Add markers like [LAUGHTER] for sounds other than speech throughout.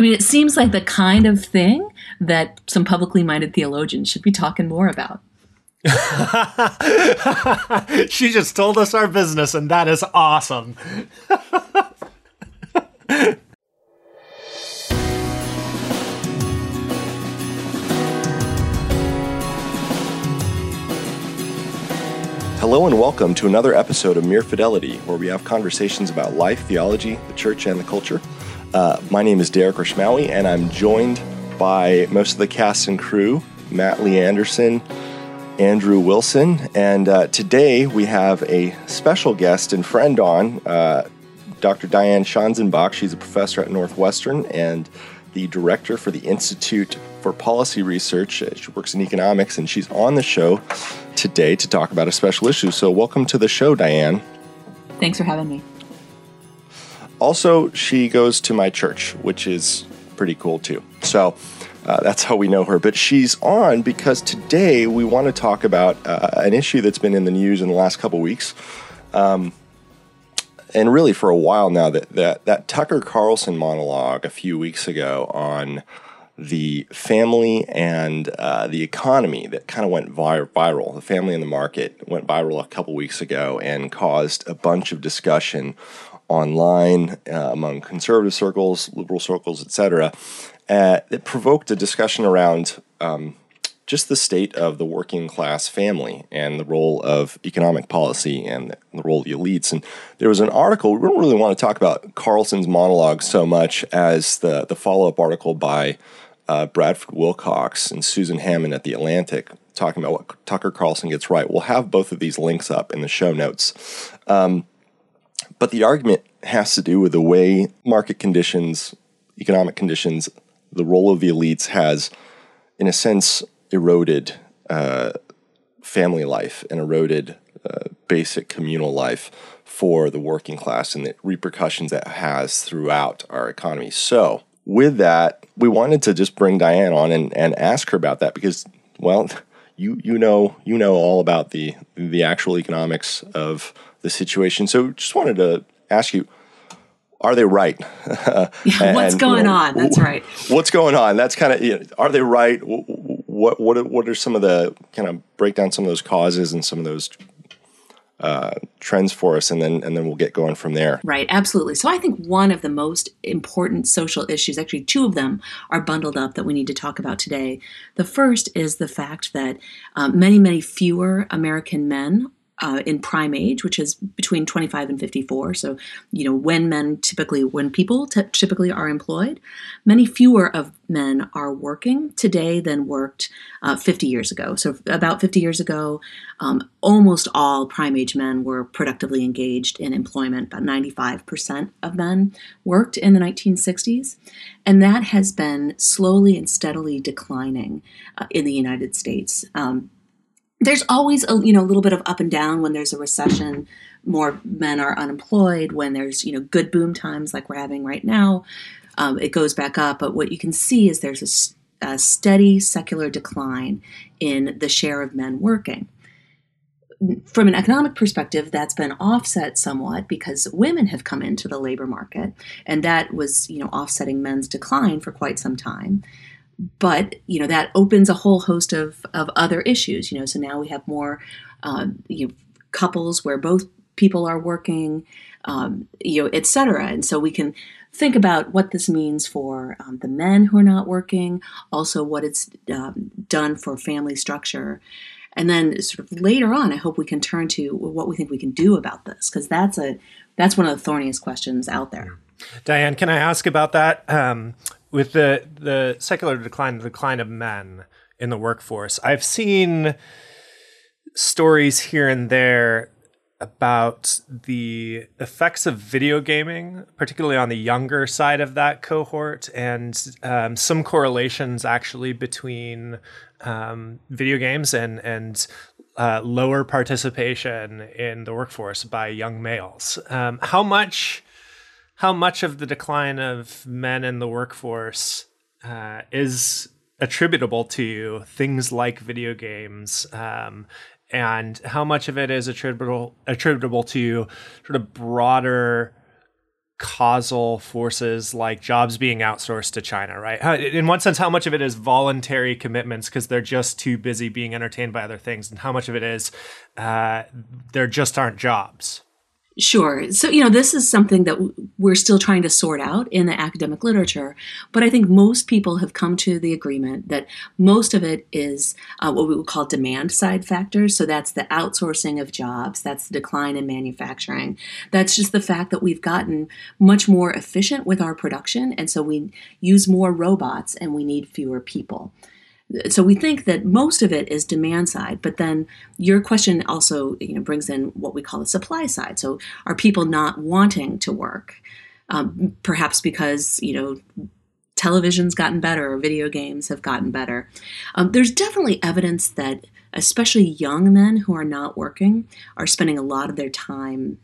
I mean, it seems like the kind of thing that some publicly minded theologians should be talking more about. [LAUGHS] she just told us our business, and that is awesome. [LAUGHS] Hello and welcome to another episode of Mere Fidelity, where we have conversations about life, theology, the church, and the culture. Uh, my name is Derek Rishmawi, and I'm joined by most of the cast and crew Matt Lee Anderson, Andrew Wilson, and uh, today we have a special guest and friend on, uh, Dr. Diane Schanzenbach. She's a professor at Northwestern and the director for the Institute for Policy Research. Uh, she works in economics, and she's on the show today to talk about a special issue. So, welcome to the show, Diane. Thanks for having me. Also, she goes to my church, which is pretty cool too. So, uh, that's how we know her. But she's on because today we want to talk about uh, an issue that's been in the news in the last couple weeks. Um, and really for a while now that, that that Tucker Carlson monologue a few weeks ago on the family and uh, the economy that kind of went vi- viral. The family and the market went viral a couple weeks ago and caused a bunch of discussion online uh, among conservative circles, liberal circles, etc. Uh, it provoked a discussion around um, just the state of the working class family and the role of economic policy and the role of the elites. And there was an article. We don't really want to talk about Carlson's monologue so much as the the follow up article by uh, Bradford Wilcox and Susan Hammond at The Atlantic talking about what Tucker Carlson gets right. We'll have both of these links up in the show notes. Um, but the argument has to do with the way market conditions, economic conditions, the role of the elites has, in a sense, eroded uh, family life and eroded uh, basic communal life for the working class and the repercussions that has throughout our economy. So, with that, we wanted to just bring Diane on and, and ask her about that because, well, [LAUGHS] you you know you know all about the the actual economics of the situation. So just wanted to ask you, are they right? [LAUGHS] yeah, what's going on? That's right. What's going on? That's kind of you know, are they right? What what what are some of the kind of break down some of those causes and some of those uh, trends for us, and then and then we'll get going from there. Right, absolutely. So I think one of the most important social issues, actually two of them, are bundled up that we need to talk about today. The first is the fact that um, many many fewer American men uh, in prime age, which is between 25 and 54. So, you know, when men typically, when people t- typically are employed, many fewer of men are working today than worked uh, 50 years ago. So, about 50 years ago, um, almost all prime age men were productively engaged in employment. About 95% of men worked in the 1960s. And that has been slowly and steadily declining uh, in the United States. Um, there's always a you know a little bit of up and down when there's a recession more men are unemployed when there's you know good boom times like we're having right now um, it goes back up. But what you can see is there's a, a steady secular decline in the share of men working. From an economic perspective, that's been offset somewhat because women have come into the labor market, and that was, you know, offsetting men's decline for quite some time but you know that opens a whole host of, of other issues you know so now we have more um, you know, couples where both people are working um, you know et cetera. And so we can think about what this means for um, the men who are not working also what it's um, done for family structure. And then sort of later on i hope we can turn to what we think we can do about this because that's a that's one of the thorniest questions out there. Diane can i ask about that? Um, with the the secular decline, the decline of men in the workforce, I've seen stories here and there about the effects of video gaming, particularly on the younger side of that cohort, and um, some correlations actually between um, video games and and uh, lower participation in the workforce by young males. Um, how much how much of the decline of men in the workforce uh, is attributable to things like video games um, and how much of it is attributable attributable to sort of broader causal forces like jobs being outsourced to China, right? In one sense, how much of it is voluntary commitments because they're just too busy being entertained by other things, and how much of it is uh, there just aren't jobs? Sure. So, you know, this is something that we're still trying to sort out in the academic literature. But I think most people have come to the agreement that most of it is uh, what we would call demand side factors. So that's the outsourcing of jobs, that's the decline in manufacturing. That's just the fact that we've gotten much more efficient with our production. And so we use more robots and we need fewer people so we think that most of it is demand side but then your question also you know brings in what we call the supply side. So are people not wanting to work? Um, perhaps because you know television's gotten better or video games have gotten better. Um, there's definitely evidence that especially young men who are not working are spending a lot of their time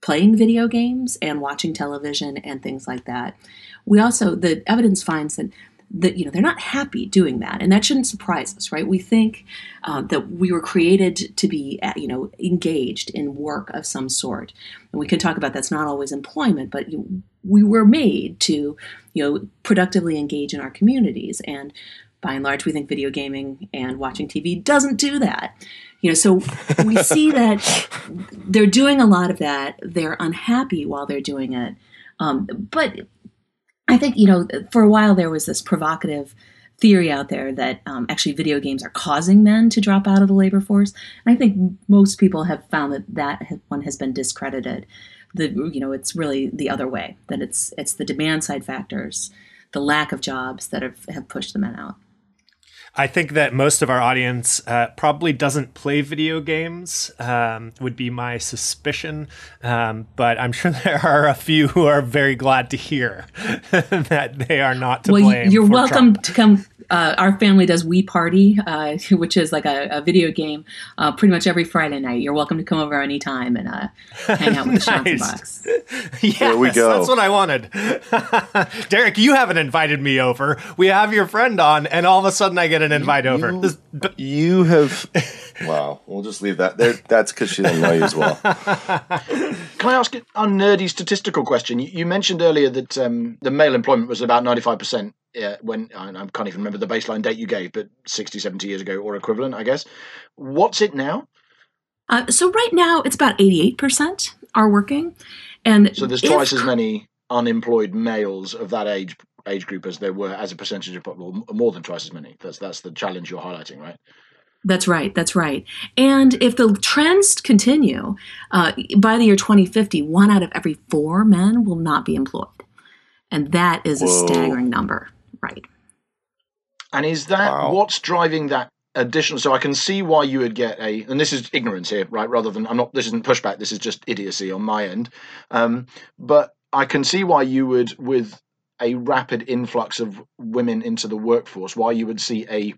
playing video games and watching television and things like that. We also the evidence finds that that you know they're not happy doing that. And that shouldn't surprise us right? We think uh, that we were created to be uh, you know engaged in work of some sort. And we can talk about that's not always employment but you we were made to you know productively engage in our communities. And by and large we think video gaming and watching tv doesn't do that. You know so we [LAUGHS] see that they're doing a lot of that. They're unhappy while they're doing it. Um, but I think, you know, for a while there was this provocative theory out there that um, actually video games are causing men to drop out of the labor force. And I think most people have found that that one has been discredited. The you know it's really the other way that it's it's the demand side factors, the lack of jobs that have, have pushed the men out. I think that most of our audience uh, probably doesn't play video games, um, would be my suspicion. Um, but I'm sure [LAUGHS] there are a few who are very glad to hear [LAUGHS] that they are not to well, blame. You're welcome Trump. to come uh, our family does Wii Party, uh, [LAUGHS] which is like a, a video game, uh, pretty much every Friday night. You're welcome to come over anytime and uh, hang out with the nice. Box. yes, There we go. That's what I wanted. Derek, you haven't invited me over. We have your friend on, and all of a sudden I get an invite you, over. [LAUGHS] This, you have. wow, we'll just leave that there. That's because she didn't know you as well. [LAUGHS] Can I ask a nerdy statistical question? You, you mentioned earlier that um, the male employment was about 95% yeah, when I can't even remember the baseline date you gave, but 60, 70 years ago or equivalent, I guess. What's it now? Uh, so right now it's about 88% are working. And so there's twice as many unemployed males of that age age group as there were as a percentage of well, more than twice as many. That's that's the challenge you're highlighting, right? That's right. That's right. And if the trends continue, uh, by the year 2050, one out of every four men will not be employed, and that is Whoa. a staggering number. Right. And is that wow. what's driving that additional? So I can see why you would get a, and this is ignorance here, right? Rather than I'm not. This isn't pushback. This is just idiocy on my end. Um, but I can see why you would, with a rapid influx of women into the workforce, why you would see a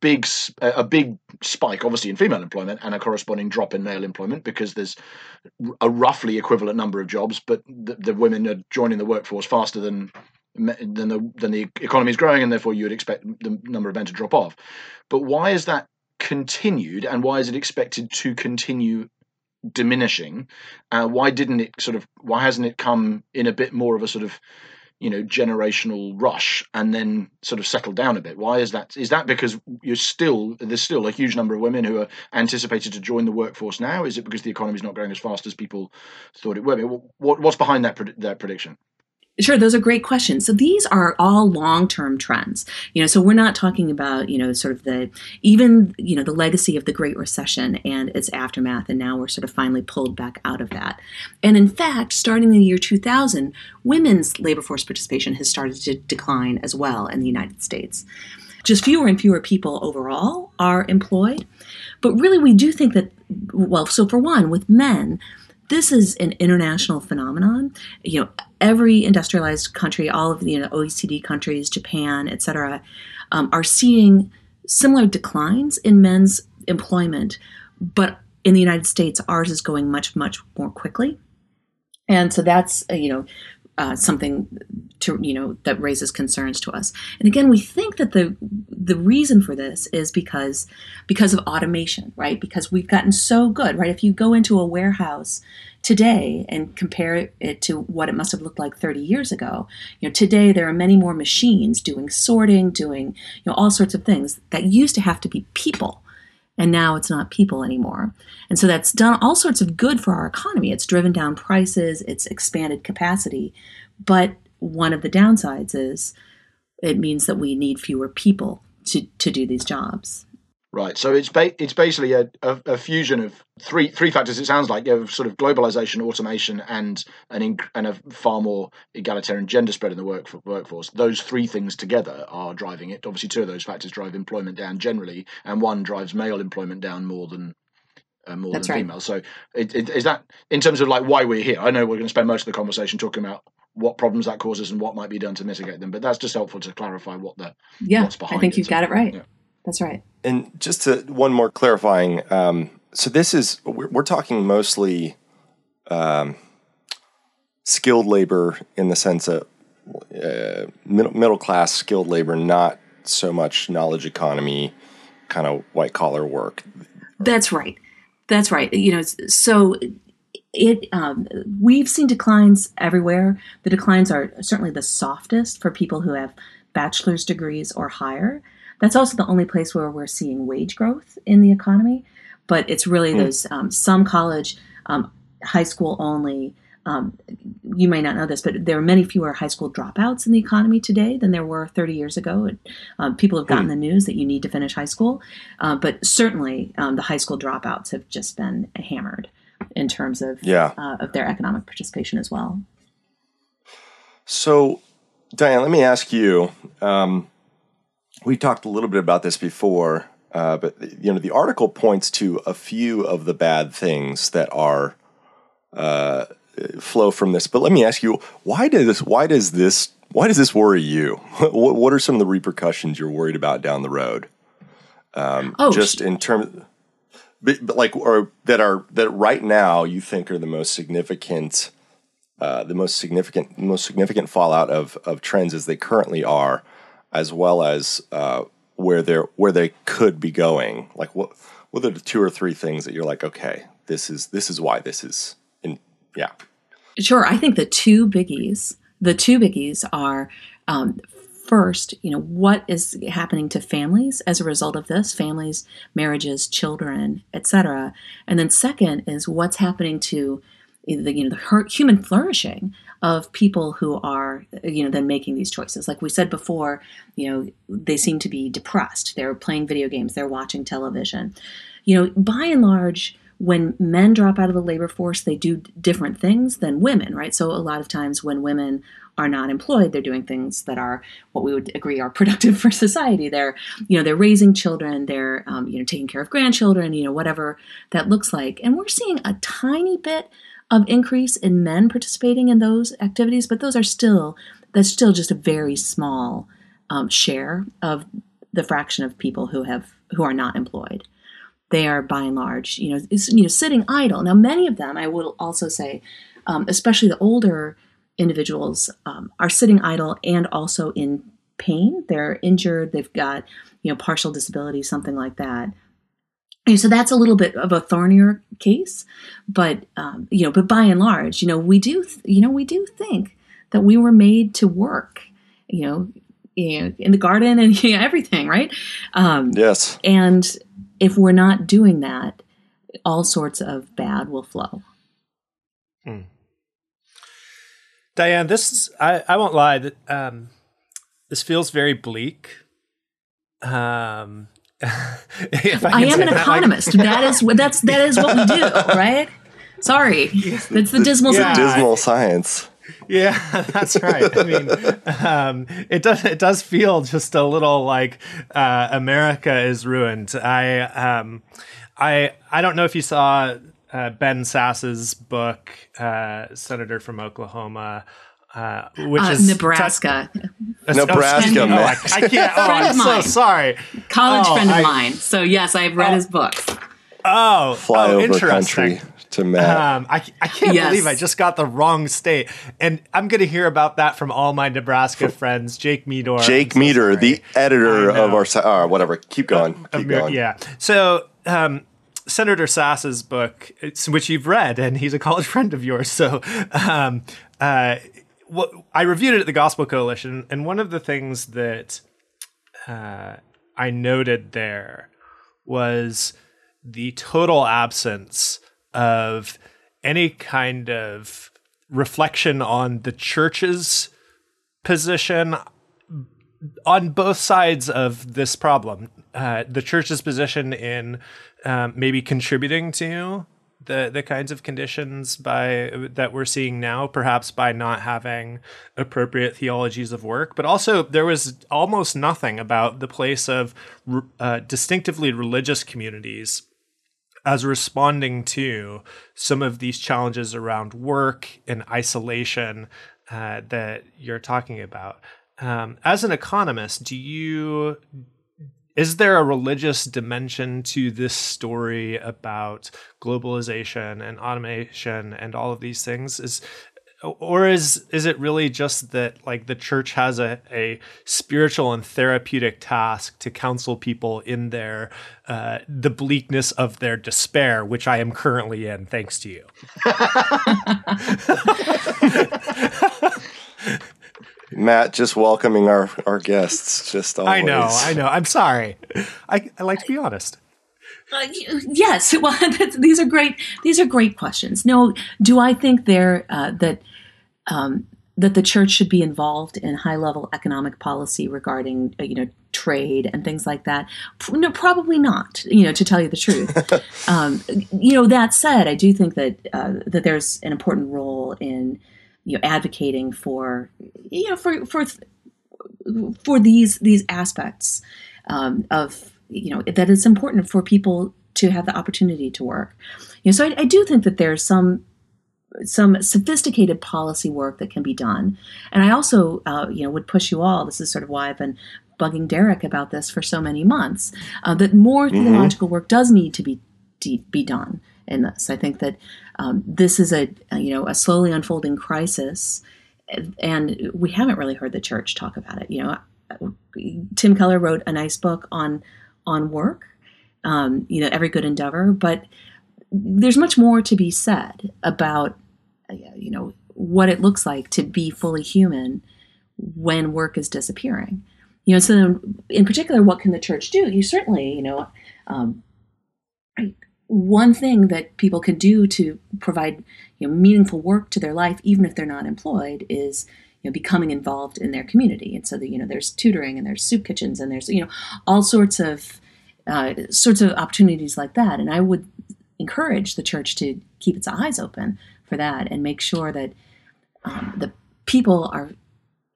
big a big spike obviously in female employment and a corresponding drop in male employment because there's a roughly equivalent number of jobs but the, the women are joining the workforce faster than then the then the economy is growing, and therefore you would expect the number of men to drop off. But why is that continued, and why is it expected to continue diminishing? Uh, why didn't it sort of? Why hasn't it come in a bit more of a sort of you know generational rush and then sort of settle down a bit. Why is that? Is that because you're still there's still a huge number of women who are anticipated to join the workforce now? Is it because the economy is not growing as fast as people thought it would? What, what's behind that that prediction Sure, those are great questions. So these are all long-term trends. You know, so we're not talking about, you know, sort of the even, you know, the legacy of the Great Recession and its aftermath and now we're sort of finally pulled back out of that. And in fact, starting in the year 2000, women's labor force participation has started to decline as well in the United States. Just fewer and fewer people overall are employed. But really we do think that well, so for one, with men, this is an international phenomenon. You know, every industrialized country, all of the you know, OECD countries, Japan, etc., um, are seeing similar declines in men's employment, but in the United States, ours is going much, much more quickly. And so that's uh, you know uh, something to you know that raises concerns to us. And again, we think that the the reason for this is because because of automation, right? Because we've gotten so good, right? If you go into a warehouse today and compare it to what it must have looked like 30 years ago, you know, today there are many more machines doing sorting, doing, you know, all sorts of things that used to have to be people. And now it's not people anymore. And so that's done all sorts of good for our economy. It's driven down prices, it's expanded capacity. But one of the downsides is it means that we need fewer people to, to do these jobs. Right. So it's ba- it's basically a, a, a, fusion of three three factors. It sounds like of sort of globalization, automation, and an inc- and a far more egalitarian gender spread in the work workforce. Those three things together are driving it. Obviously, two of those factors drive employment down generally, and one drives male employment down more than uh, more That's than right. female. So it, it, is that in terms of like why we're here? I know we're going to spend most of the conversation talking about what problems that causes and what might be done to mitigate them. But that's just helpful to clarify what the yeah. What's behind I think you've got it right. Yeah. That's right. And just to one more clarifying. Um, so this is we're, we're talking mostly um, skilled labor in the sense of uh, middle, middle class skilled labor, not so much knowledge economy kind of white collar work. That's right. That's right. You know, so it um, we've seen declines everywhere. The declines are certainly the softest for people who have bachelor's degrees or higher. That's also the only place where we're seeing wage growth in the economy. But it's really mm. those um, some college, um, high school only. Um, you may not know this, but there are many fewer high school dropouts in the economy today than there were 30 years ago. Um, people have gotten mm. the news that you need to finish high school, uh, but certainly um, the high school dropouts have just been hammered in terms of yeah. uh, of their economic participation as well. So, Diane, let me ask you. Um, we talked a little bit about this before, uh, but you know the article points to a few of the bad things that are uh, flow from this. But let me ask you, why does this? Why does this? Why does this worry you? [LAUGHS] what, what are some of the repercussions you're worried about down the road? Um, oh, just in terms but, but like or that are that right now you think are the most significant uh, the most significant most significant fallout of of trends as they currently are, as well as uh, where they're where they could be going. Like what what are the two or three things that you're like, okay, this is this is why this is in yeah. Sure, I think the two biggies the two biggies are um, first, you know, what is happening to families as a result of this, families, marriages, children, etc. And then second is what's happening to the you know the human flourishing of people who are you know then making these choices. Like we said before you know they seem to be depressed. They're playing video games. They're watching television. You know by and large when men drop out of the labor force they do different things than women right? So a lot of times when women are not employed. They're doing things that are what we would agree are [LAUGHS] productive for society. They're you know they're raising children. They're um, you know taking care of grandchildren you know whatever that looks like. And we're seeing a tiny bit of increase in men participating in those activities but those are still that's still just a very small um, share of the fraction of people who have who are not employed. They are by and large you know you know sitting idle. Now many of them i will also say um, especially the older individuals um, are sitting idle and also in pain. They're injured. They've got you know partial disability, something like that. And so that's a little bit of a thornier case, but um, you know, but by and large, you know, we do, you know, we do think that we were made to work, you know, you know in the garden and [LAUGHS] you know, everything, right? Um, yes. And if we're not doing that, all sorts of bad will flow. Hmm. Diane, this is, I, I won't lie. That um, this feels very bleak. Um, [LAUGHS] I, I am an economist. Like, that is that's that is what we do, [LAUGHS] right? Sorry, it's the dismal yeah. science. Dismal science. Yeah, [LAUGHS] that's right. I mean, um, it does it does feel just a little like uh, America is ruined. I um, I I don't know if you saw uh, Ben Sasse's book, uh, Senator from Oklahoma, uh, which uh, is Nebraska. T- Nebraska, oh, man. I, I, can't. Oh, I'm so sorry. College oh, friend of I, mine. So yes, I've read oh, his books. Oh, fly oh, over country to Matt. Um, I, I can't yes. believe I just got the wrong state. And I'm going to hear about that from all my Nebraska friends. Jake Meador. Jake so Meador, the editor of our, uh, whatever. Keep going. Keep going. Yeah. So, um, Senator Sasse's book, which you've read, and he's a college [LAUGHS] friend of yours. So, um, uh, what I reviewed it at the Gospel Coalition, and one of the things that uh, I noted there was the total absence of any kind of reflection on the church's position on both sides of this problem. Uh, the church's position in um, maybe contributing to the the kinds of conditions by that we're seeing now perhaps by not having appropriate theologies of work. But also there was almost nothing about the place of uh, distinctively religious communities as responding to some of these challenges around work and isolation uh, that you're talking about. Um, as an economist do you is there a religious dimension to this story about globalization and automation and all of these things? Is or is is it really just that like the church has a, a spiritual and therapeutic task to counsel people in their uh, the bleakness of their despair which i am currently in thanks to you [LAUGHS] Matt just welcoming our, our guests. Just always. I know, I know. I'm sorry. I, I like to be honest. Uh, yes, [LAUGHS] well, these are great. These are great questions. No, do I think there uh, that um, that the church should be involved in high level economic policy regarding uh, you know trade and things like that? No, probably not. You know, to tell you the truth. [LAUGHS] um, you know, that said, I do think that uh, that there's an important role in you know advocating for you know for for for these these aspects um, of you know that it's important for people to have the opportunity to work. You know, so I, I do think that there's some some sophisticated policy work that can be done, and I also uh, you know would push you all. This is sort of why I've been bugging Derek about this for so many months. Uh, that more mm-hmm. theological work does need to be be done in this. I think that um, this is a, you know a slowly unfolding crisis, and we haven't really heard the church talk about it. You know, Tim Keller wrote a nice book on on work. Um, you know, every good endeavor, but there's much more to be said about you know what it looks like to be fully human when work is disappearing. You know, so in particular, what can the church do? You certainly, you know, um, one thing that people can do to provide you know, meaningful work to their life, even if they're not employed, is you know becoming involved in their community. And so that you know there's tutoring and there's soup kitchens and there's you know all sorts of uh, sorts of opportunities like that. And I would encourage the church to keep its eyes open for that and make sure that um, the people are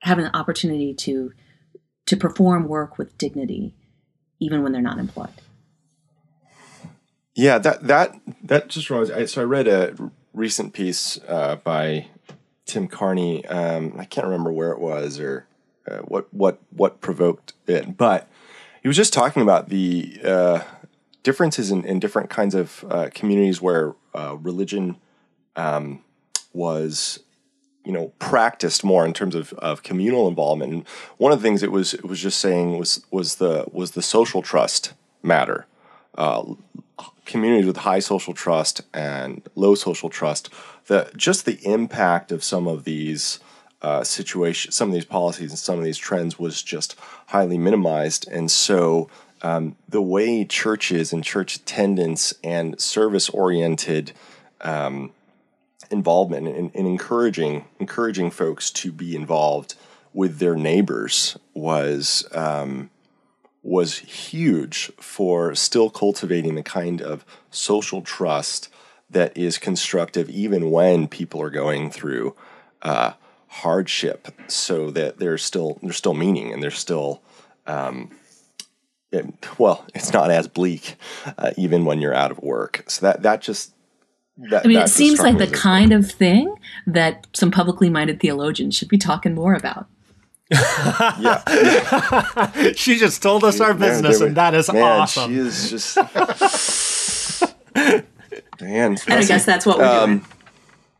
having the opportunity to to perform work with dignity, even when they're not employed. Yeah, that that that just reminds. I, so I read a recent piece uh, by Tim Carney. Um, I can't remember where it was or uh, what what what provoked it, but he was just talking about the uh, differences in, in, different kinds of uh, communities where uh, religion um, was you know practiced more in terms of, of communal involvement and one of the things it was it was just saying was was the was the social trust matter uh, communities with high social trust and low social trust, the just the impact of some of these uh, situations, some of these policies, and some of these trends was just highly minimized. And so, um, the way churches and church attendance and service oriented um, involvement and, encouraging encouraging folks to be involved with their neighbors was. Um, was huge for still cultivating the kind of social trust that is constructive even when people are going through uh, hardship so that there's still there's still meaning and there's still um, it, well it's not as bleak uh, even when you're out of work. So that that just that, I mean, it seems like the kind of thing that some publicly minded theologians should be talking more about yeah. [LAUGHS] she just told us our business, man, and that is man, awesome. She is just. [LAUGHS] Dan, and I guess that's what we're um,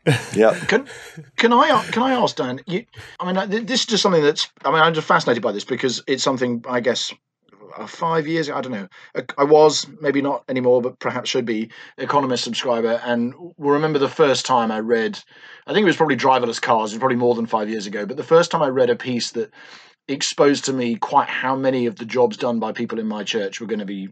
doing. Yeah. Can can I can I ask Dan? You, I mean, this is just something that's. I mean, I'm just fascinated by this because it's something I guess five years. I don't know. I was maybe not anymore, but perhaps should be Economist subscriber, and will remember the first time I read. I think it was probably driverless cars. It was probably more than five years ago. But the first time I read a piece that exposed to me quite how many of the jobs done by people in my church were going to be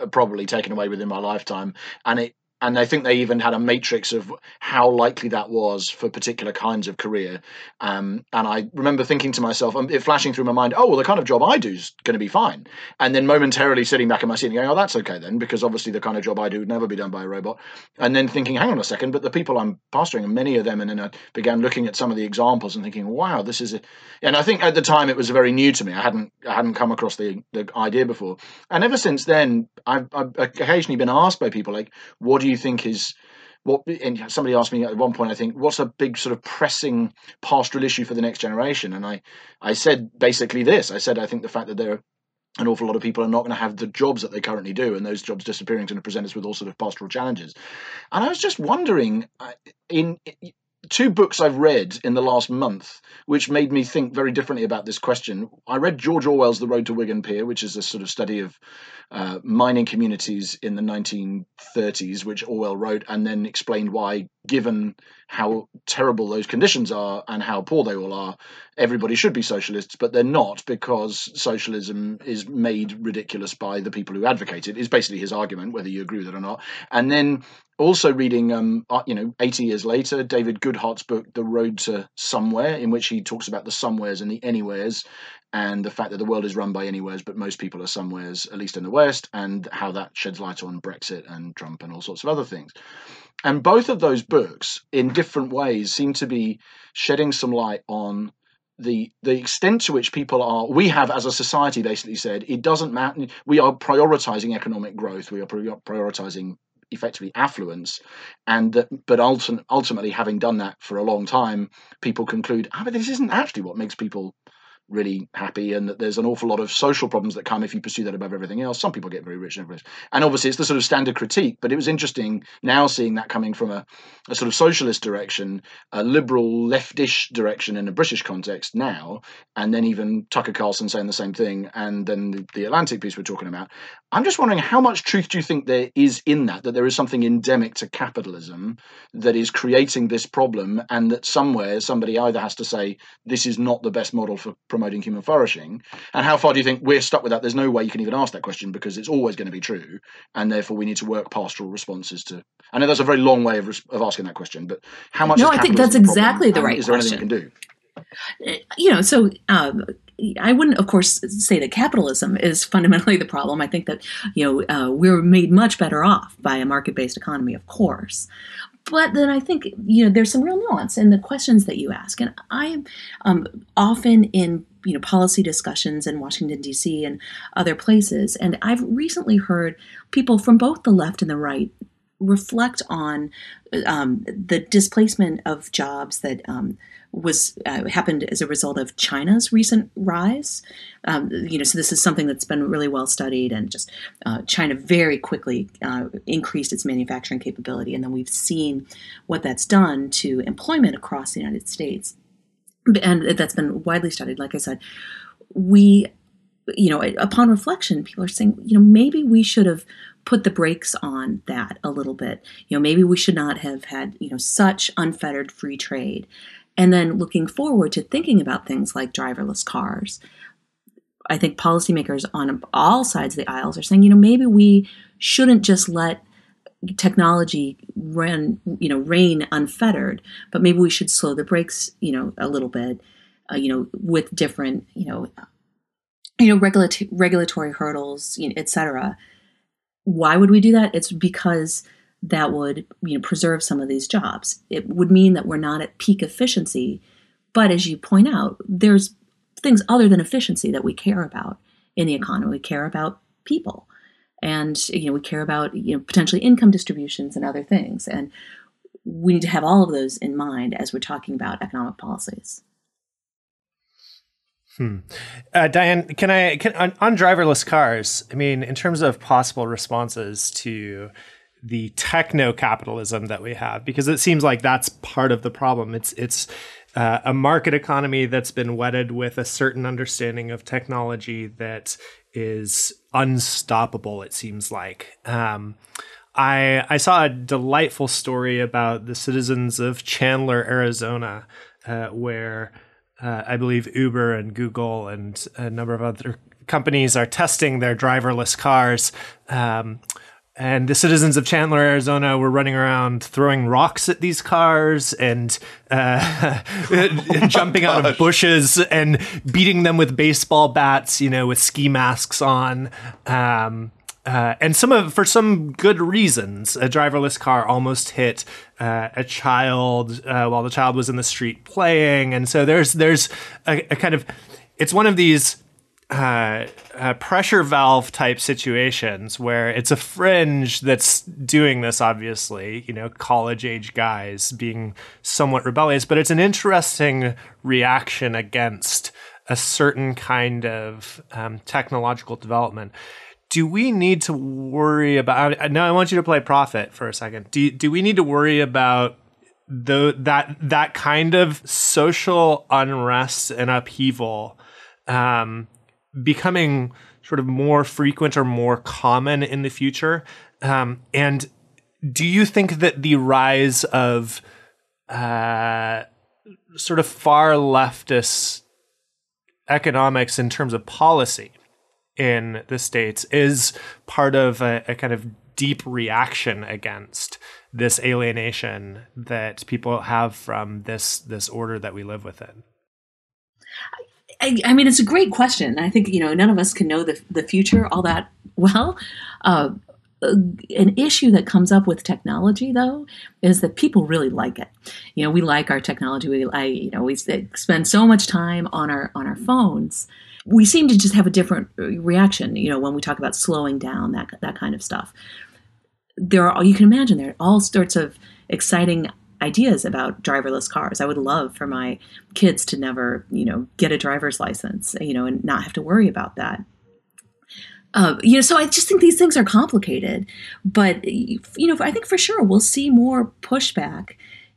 uh, probably taken away within my lifetime, and it and I think they even had a matrix of how likely that was for particular kinds of career. Um, and I remember thinking to myself, um, it flashing through my mind, oh well, the kind of job I do is going to be fine. And then momentarily sitting back in my seat and going, oh, that's okay then, because obviously the kind of job I do would never be done by a robot. And then thinking, hang on a second, but the people I'm pastoring, many of them, and then I began looking at some of the examples and thinking, wow, this is. And I think at the time it was very new to me. I hadn't I hadn't come across the the idea before. And ever since then, I've, I've occasionally been asked by people like, what do you think is what and somebody asked me at one point i think what's a big sort of pressing pastoral issue for the next generation and i i said basically this i said i think the fact that there are an awful lot of people are not going to have the jobs that they currently do, and those jobs disappearing going to present us with all sort of pastoral challenges. And I was just wondering, in two books I've read in the last month, which made me think very differently about this question. I read George Orwell's The Road to Wigan Pier, which is a sort of study of uh, mining communities in the 1930s, which Orwell wrote, and then explained why, given how terrible those conditions are and how poor they all are, everybody should be socialists, but they're not because socialism is made ridiculous by the people who advocate it. Is basically his argument, whether you agree with it or not. And then also reading, um, uh, you know, 80 years later, David Goodhart's book, The Road to Somewhere, in which he talks about the somewheres and the anywheres and the fact that the world is run by anywheres, but most people are somewheres, at least in the West, and how that sheds light on Brexit and Trump and all sorts of other things. And both of those books, in different ways, seem to be shedding some light on the the extent to which people are we have as a society basically said it doesn't matter we are prioritizing economic growth we are prioritizing effectively affluence and that but ultimately, having done that for a long time people conclude ah, but this isn't actually what makes people really happy and that there's an awful lot of social problems that come if you pursue that above everything else. Some people get very rich and everything and obviously it's the sort of standard critique but it was interesting now seeing that coming from a, a sort of socialist direction a liberal leftish direction in a british context now and then even tucker carlson saying the same thing and then the, the atlantic piece we're talking about i'm just wondering how much truth do you think there is in that that there is something endemic to capitalism that is creating this problem and that somewhere somebody either has to say this is not the best model for promoting human flourishing? And how far do you think we're stuck with that? There's no way you can even ask that question because it's always going to be true, and therefore we need to work pastoral responses to. I know that's a very long way of, of asking that question, but how much? No, I think that's exactly the right. Is there question. anything you can do? You know, so. Um, I wouldn't, of course, say that capitalism is fundamentally the problem. I think that you know uh, we're made much better off by a market-based economy, of course but then I think you know there's some real nuance in the questions that you ask, and I am um, often in you know policy discussions in Washington D.C. and other places, and I've recently heard people from both the left and the right reflect on um, the displacement of jobs that um, was uh, happened as a result of China's recent rise. Um, you know, so this is something that's been really well studied, and just uh, China very quickly uh, increased its manufacturing capability, and then we've seen what that's done to employment across the United States, and that's been widely studied. Like I said, we, you know, upon reflection, people are saying, you know, maybe we should have put the brakes on that a little bit. You know, maybe we should not have had, you know, such unfettered free trade. And then looking forward to thinking about things like driverless cars. I think policymakers on all sides of the aisles are saying, you know, maybe we shouldn't just let technology run, you know, reign unfettered, but maybe we should slow the brakes, you know, a little bit, uh, you know, with different, you know, you know, regulatory regulatory hurdles, you know, et cetera, why would we do that? It's because that would you know preserve some of these jobs. It would mean that we're not at peak efficiency, but as you point out, there's things other than efficiency that we care about in the economy. We care about people, and you know we care about you know potentially income distributions and other things, and we need to have all of those in mind as we're talking about economic policies. Hmm. Uh, Diane, can I can on, on, driverless cars? I mean, in terms of possible responses to the techno capitalism that we have because it seems like that's part of the problem. It's it's uh, a market economy that's been wedded with a certain understanding of technology that is unstoppable. It seems like. Um, I I saw a delightful story about the citizens of Chandler, Arizona, uh, where uh, I believe Uber and Google and a number of other companies are testing their driverless cars. Um, and the citizens of Chandler, Arizona, were running around throwing rocks at these cars and uh, [LAUGHS] jumping out of bushes and beating them with baseball bats, you know, with ski masks on. Um, uh, and some of for some good reasons, a driverless car almost hit uh, a child uh, while the child was in the street playing, and so there's there's a, a kind of it's one of these uh, uh, pressure valve type situations where it's a fringe that's doing this, obviously, you know, college age guys being somewhat rebellious, but it's an interesting reaction against a certain kind of um, technological development. Do we need to worry about? Now, I want you to play prophet for a second. Do do we need to worry about the that that kind of social unrest and upheaval? Um, becoming sort of more frequent or more common in the future? Um, and do you think that the rise of uh, sort of far leftist economics in terms of policy in the states is part of a, a kind of deep reaction against this alienation that people have from this this order that we live within? I, I, mean, it's a great question. I think you know none of us can know the the future all that well. Uh, an issue that comes up with technology though is that people really like it. You know, we like our technology. We I, you know we spend so much time on our on our phones. We seem to just have a different reaction. You know, when we talk about slowing down that that kind of stuff. There are you can imagine there are all sorts of exciting ideas about driverless cars. I would love for my kids to never, you know, get a driver's license, you know, and not have to worry about that. Uh, you know, so I just think these things are complicated, but you know, I think for sure we'll see more pushback.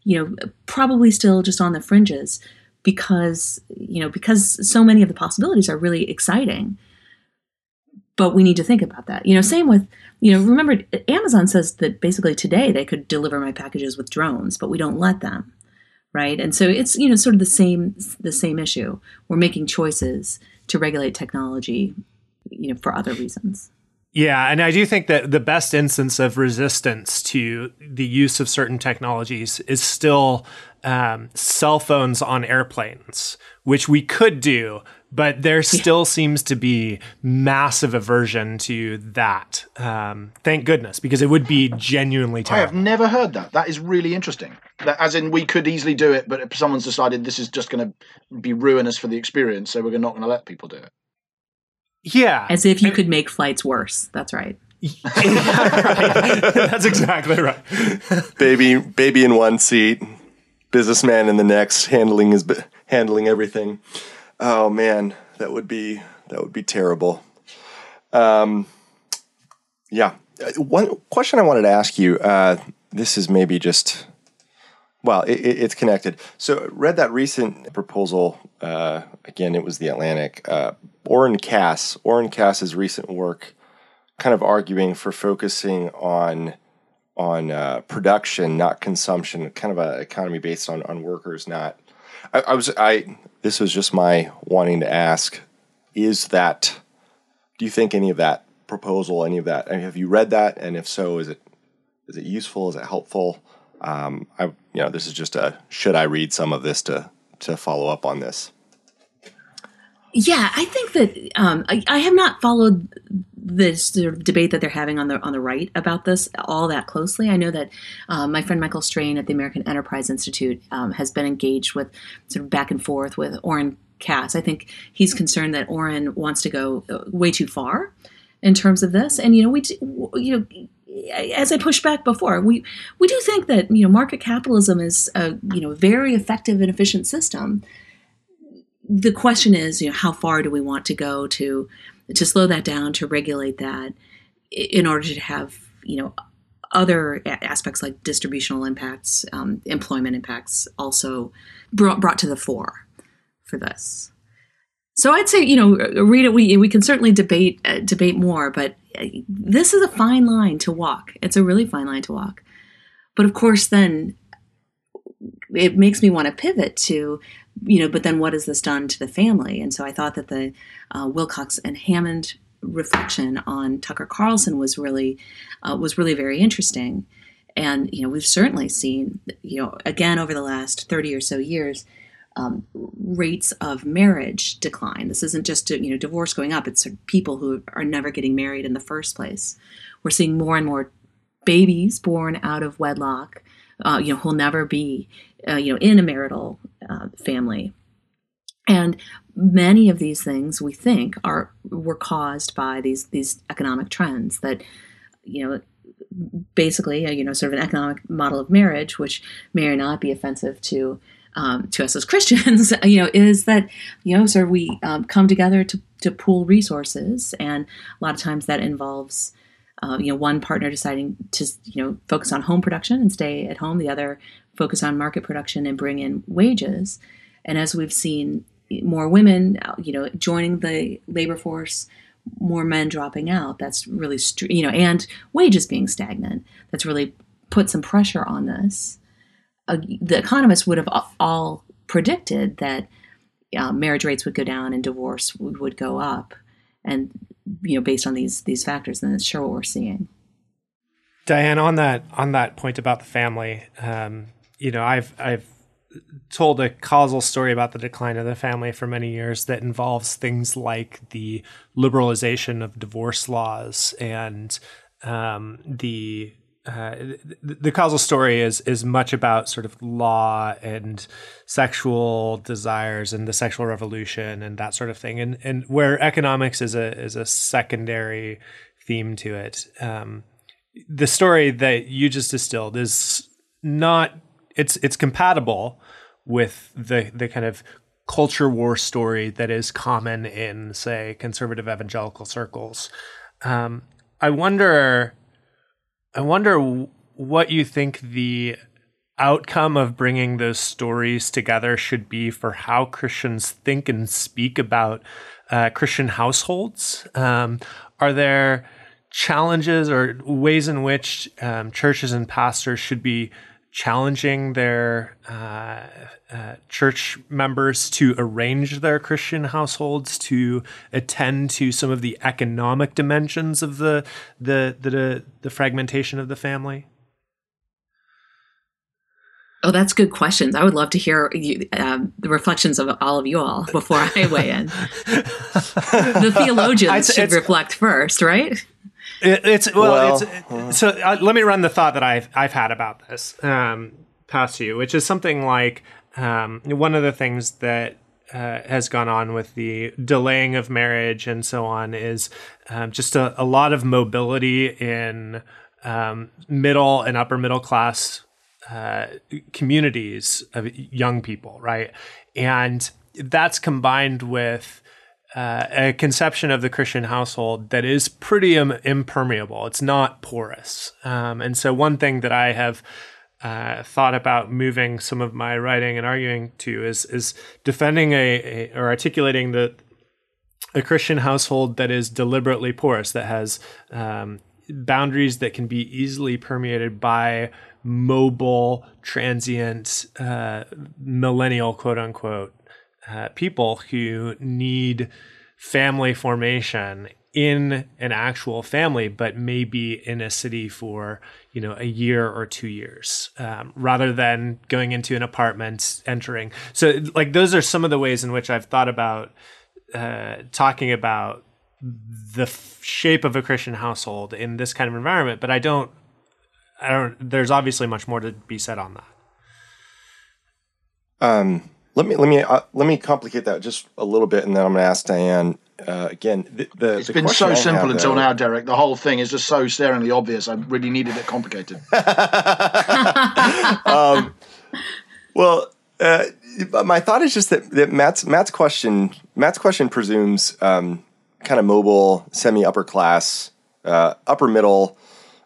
You know, probably still just on the fringes, because you know, because so many of the possibilities are really exciting. But we need to think about that. You know, same with you know, remember Amazon says that basically today they could deliver my packages with drones, but we don't let them, right? And so it's you know sort of the same the same issue. We're making choices to regulate technology, you know, for other reasons. Yeah, and I do think that the best instance of resistance to the use of certain technologies is still um, cell phones on airplanes, which we could do, but there still yeah. seems to be massive aversion to that. Um, thank goodness, because it would be genuinely terrible. I have never heard that. That is really interesting. That, as in, we could easily do it, but if someone's decided this is just going to be ruinous for the experience, so we're not going to let people do it. Yeah, as if you and, could make flights worse. That's right. [LAUGHS] right. [LAUGHS] That's exactly right. baby, baby in one seat, businessman in the next, handling his handling everything. Oh man, that would be that would be terrible. Um, yeah. One question I wanted to ask you. Uh, this is maybe just well, it, it's connected. So, read that recent proposal. Uh, again, it was the Atlantic. Uh, Oren Cass, Oren Cass's recent work, kind of arguing for focusing on on uh, production, not consumption. Kind of an economy based on on workers, not. I, I was I this was just my wanting to ask is that do you think any of that proposal any of that I mean, have you read that? And if so is it is it useful? Is it helpful? Um, I you know this is just a should I read some of this to to follow up on this yeah, I think that um, I, I, have not followed this sort of debate that they're having on the on the right about this all that closely. I know that um, my friend Michael Strain at the American Enterprise Institute um, has been engaged with sort of back and forth with Oren Cass. I think he's concerned that Oren wants to go uh, way too far in terms of this, and you know we you know as I pushed back before, we we do think that you know market capitalism is a you know very effective and efficient system the question is, you know, how far do we want to go to to slow that down, to regulate that, in order to have, you know, other aspects like distributional impacts, um, employment impacts, also brought brought to the fore for this. So I'd say, you know, it. We we can certainly debate uh, debate more, but uh, this is a fine line to walk. It's a really fine line to walk. But of course, then it makes me want to pivot to, you know, but then what has this done to the family? And so I thought that the uh, Wilcox and Hammond reflection on Tucker Carlson was really uh, was really very interesting. And you know, we've certainly seen, you know, again over the last thirty or so years, um, rates of marriage decline. This isn't just you know divorce going up; it's people who are never getting married in the first place. We're seeing more and more babies born out of wedlock. Uh, you know, who'll never be uh, you know in a marital uh, family. And many of these things we think are were caused by these these economic trends that you know basically uh, you know sort of an economic model of marriage which may or not be offensive to um, to us as [LAUGHS] Christians, you know, is that you know, sort of we um, come together to to pool resources, and a lot of times that involves. Uh, you know, one partner deciding to you know focus on home production and stay at home, the other focus on market production and bring in wages. And as we've seen more women, you know, joining the labor force, more men dropping out. That's really, you know, and wages being stagnant. That's really put some pressure on this uh, the economists would have all predicted that uh, marriage rates would go down and divorce would, go up, and you know based on these these factors, and that's sure what we're seeing. Diane, on that on that point about the family, um, you know, I've I've told a causal story about the decline of the family for many years that involves things like the liberalization of divorce laws and um, the uh, the, causal story is is much about sort of law and sexual desires and the sexual revolution and that sort of thing, and and where economics is a is a secondary theme to it. Um, the story that you just distilled is not it's it's compatible with the the kind of culture war story that is common in say conservative evangelical circles. Um, I wonder I wonder what you think the outcome of bringing those stories together should be for how Christians think and speak about uh, Christian households. Um, are there challenges or ways in which um, churches and pastors should be challenging their uh, uh, church members to arrange their Christian households to attend to some of the economic dimensions of the the the, the fragmentation of the family? Oh, that's good questions. I would love to hear you, um, the reflections of all of you all before I weigh in. [LAUGHS] the theologians should reflect first, right? It, it's well, well it's, uh, so uh, let me run the thought that I've I've had about this um, past you, which is something like um, one of the things that uh, has gone on with the delaying of marriage and so on is um, just a, a, lot of mobility in um, middle and upper middle class uh, communities of young people, right? And that's combined with uh, a conception of the Christian household that is pretty Im- impermeable. It's not porous. Um, and so, one thing that I have uh, thought about moving some of my writing and arguing to is is defending a, a or articulating the a Christian household that is deliberately porous, that has um, boundaries that can be easily permeated by mobile, transient, uh, millennial, quote unquote, uh, people who need family formation in an actual family, but maybe in a city for you know a year or two years, um, rather than going into an apartment, entering. So, like those are some of the ways in which I've thought about uh, talking about the f- shape of a Christian household in this kind of environment. But I don't, I don't. There's obviously much more to be said on that. Um, let me let me uh, let me complicate that just a little bit, and then I'm going to ask Diane uh, again. The, the it's the been so simple have, until though, now, Derek. The whole thing is just so staringly obvious. I really needed it complicated. [LAUGHS] um, well, uh, my thought is just that, that Matt's Matt's question Matt's question presumes um, kind of mobile, semi upper class, uh, upper middle,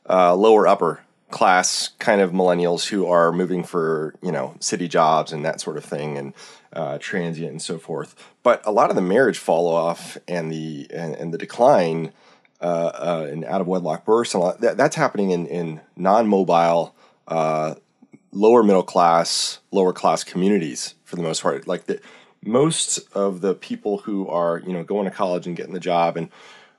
uh, lower upper class kind of millennials who are moving for you know city jobs and that sort of thing and uh, transient and so forth. But a lot of the marriage fall off and the and, and the decline uh, uh, in out of wedlock births and lot, that, that's happening in in non mobile. Uh, lower middle class, lower class communities for the most part. Like the, most of the people who are, you know, going to college and getting the job and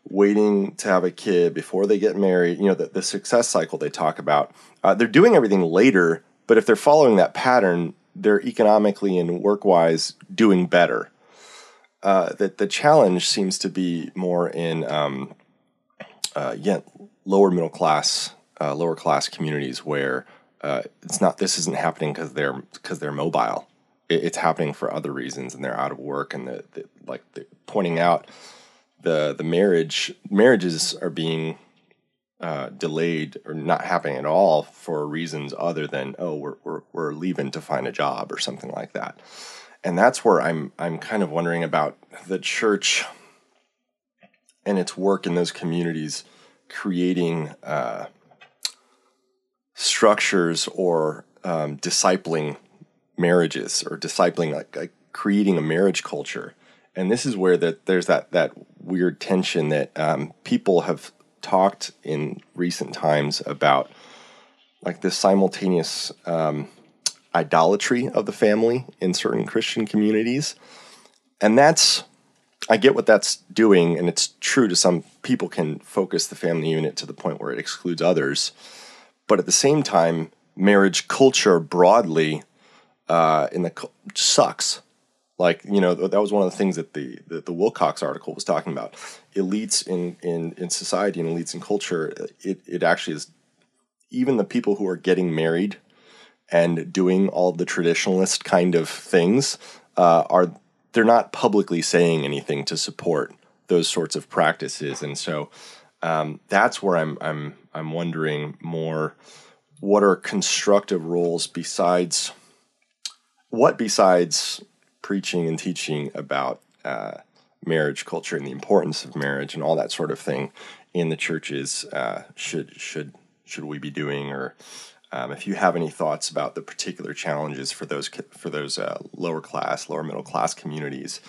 waiting to have a kid before they get married, you know, the, the success cycle they talk about, uh, they're doing everything later, but if they're following that pattern, they're economically and work wise doing better. Uh, that the challenge seems to be more in, um, uh, lower middle class, uh, lower class communities where uh, it's not. This isn't happening because they're because they're mobile. It, it's happening for other reasons, and they're out of work, and the, the like the, pointing out the the marriage marriages are being uh, delayed or not happening at all for reasons other than oh we're, we're we're leaving to find a job or something like that, and that's where I'm I'm kind of wondering about the church and its work in those communities creating uh, structures or um, discipling marriages or discipling like, like creating a marriage culture and this is where that there's that that weird tension that um, people have talked in recent times about like this simultaneous um, idolatry of the family in certain Christian communities, and that's I get what that's doing, and it's true to some people can focus the family unit to the point where it excludes others, but at the same time, marriage culture broadly uh, in the sucks like you know that was one of the things that the, the, the Wilcox article was talking about. Elites in in in society and elites in culture. It it actually is even the people who are getting married and doing all the traditionalist kind of things uh, are they're not publicly saying anything to support those sorts of practices, and so um, that's where I'm I'm I'm wondering more. What are constructive roles besides what besides preaching and teaching about uh, marriage culture and the importance of marriage and all that sort of thing in the churches uh, should should should we be doing or um, if you have any thoughts about the particular challenges for those for those uh, lower class lower middle class communities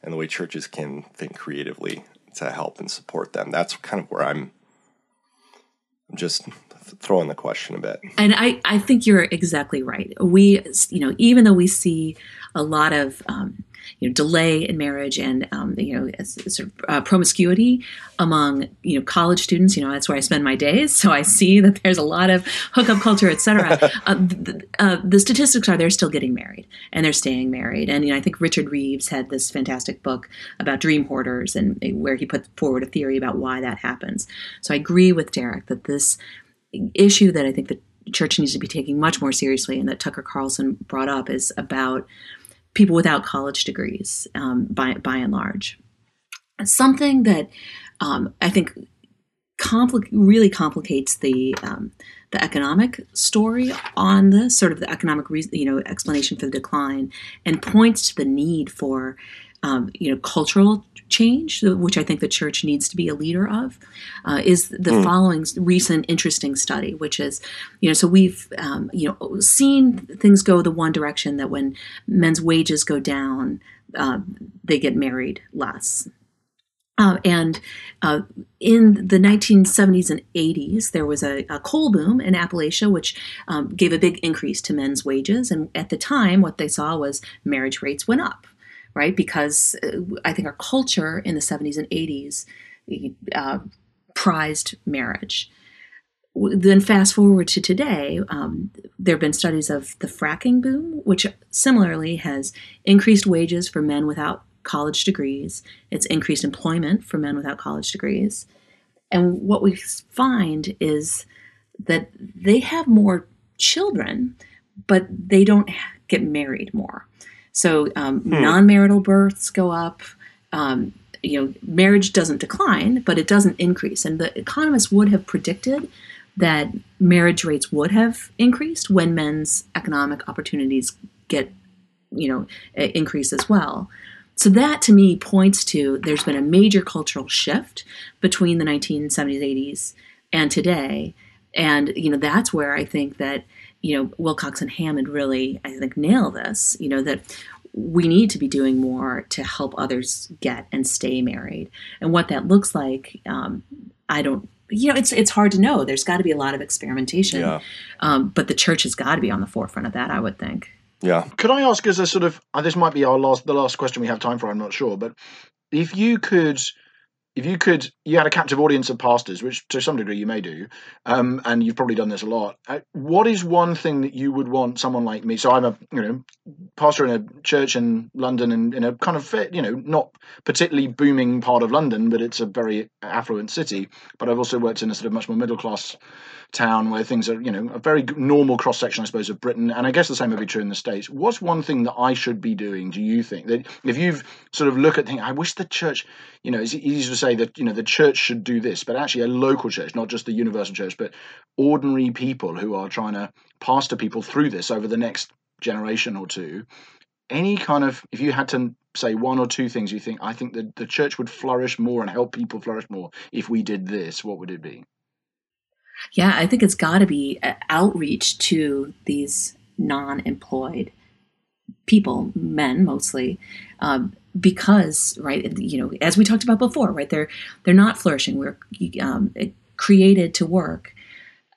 and the way churches can think creatively to help and support them that's kind of where i'm just throwing the question a bit. And i i think you're exactly right. We you know even though we see a lot of um, you know delay in marriage and um, you know sort of uh, promiscuity among you know college students. You know that's where I spend my days, so I see [LAUGHS] that there's a lot of hookup culture, etc. [LAUGHS] uh, the, uh, the statistics are they're still getting married and they're staying married. And you know I think Richard Reeves had this fantastic book about dream hoarders and where he put forward a theory about why that happens. So I agree with Derek that this issue that I think the church needs to be taking much more seriously and that Tucker Carlson brought up is about people without college degrees, um, by by and large. Something that um, I think compli- really complicates the um, the economic story on this, sort of the economic re- you know explanation for the decline, and points to the need for um, you know cultural change, which I think the church needs to be a leader of, uh, is the mm. following recent interesting study, which is, you know, so we've, um, you know, seen things go the one direction that when men's wages go down, uh, they get married less. Uh, and uh, in the 1970s and 80s, there was a, a coal boom in Appalachia, which um, gave a big increase to men's wages. And at the time, what they saw was marriage rates went up right? Because uh, I think our culture in the 70s and 80s uh, prized marriage. Then fast forward to today, um, there have been studies of the fracking boom, which similarly has increased wages for men without college degrees. It's increased employment for men without college degrees. And what we find is that they have more children, but they don't get married more. So um, hmm. non-marital births go up. Um, you know, marriage doesn't decline, but it doesn't increase. And the economists would have predicted that marriage rates would have increased when men's economic opportunities get, you know, increase as well. So that to me points to there's been a major cultural shift between the 1970s, 80s, and today. And, you know, that's where I think that, you know, Wilcox and Hammond really, I think, nail this, you know, that we need to be doing more to help others get and stay married. And what that looks like, um, I don't, you know, it's it's hard to know. There's got to be a lot of experimentation, yeah. um, but the church has got to be on the forefront of that. I would think. Yeah. Could I ask as a sort of uh, this might be our last the last question we have time for? I'm not sure, but if you could if you could you had a captive audience of pastors which to some degree you may do um, and you've probably done this a lot uh, what is one thing that you would want someone like me so i'm a you know pastor in a church in london and in a kind of you know not particularly booming part of london but it's a very affluent city but i've also worked in a sort of much more middle class town where things are, you know, a very normal cross section, I suppose, of Britain. And I guess the same would be true in the States. What's one thing that I should be doing, do you think? That if you've sort of look at things, I wish the church, you know, it's easy to say that, you know, the church should do this, but actually a local church, not just the universal church, but ordinary people who are trying to pastor people through this over the next generation or two. Any kind of, if you had to say one or two things you think, I think that the church would flourish more and help people flourish more if we did this, what would it be? Yeah, I think it's got to be uh, outreach to these non-employed people, men mostly, um, because right, you know, as we talked about before, right, they're they're not flourishing. We're um, created to work.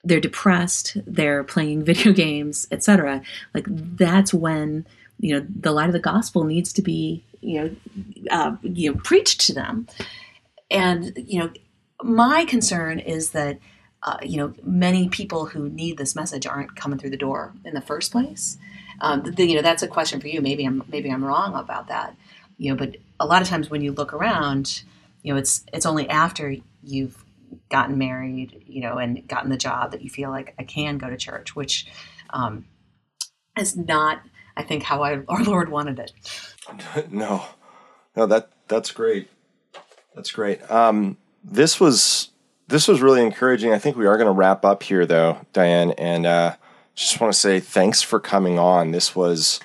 They're depressed. They're playing [LAUGHS] video games, etc. Like that's when you know the light of the gospel needs to be you know uh, you know preached to them. And you know, my concern is that uh, you know, many people who need this message aren't coming through the door in the first place. Um, the, you know, that's a question for you. Maybe I'm maybe I'm wrong about that. You know, but a lot of times when you look around, you know, it's it's only after you've gotten married, you know, and gotten the job that you feel like I can go to church, which um, is not, I think, how I, our Lord wanted it. [LAUGHS] No, no, that that's great. That's great. Um, this was this was really encouraging. I think we are going to wrap up here, though, Diane, and uh, just want to say thanks for coming on. This was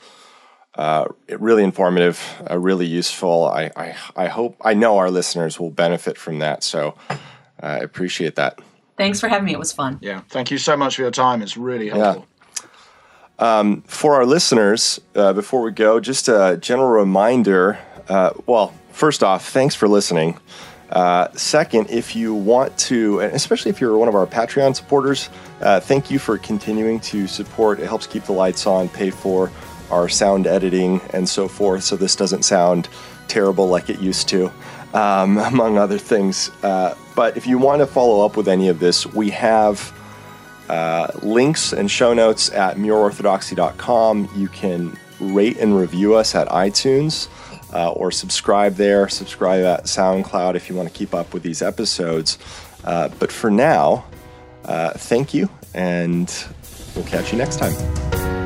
uh, really informative, uh, really useful. I, I, I hope I know our listeners will benefit from that. So uh, I appreciate that. Thanks for having me. It was fun. Yeah, thank you so much for your time. It's really helpful. Yeah. Um, for our listeners, uh, before we go, just a general reminder. Uh, well, first off, thanks for listening. Uh, second, if you want to, especially if you're one of our Patreon supporters, uh, thank you for continuing to support. It helps keep the lights on, pay for our sound editing, and so forth, so this doesn't sound terrible like it used to, um, [LAUGHS] among other things. Uh, but if you want to follow up with any of this, we have uh, links and show notes at mereorthodoxy.com. You can rate and review us at iTunes uh, or subscribe there. Subscribe at SoundCloud if you want to keep up with these episodes. Uh, but for now, uh, thank you, and we'll catch you next time.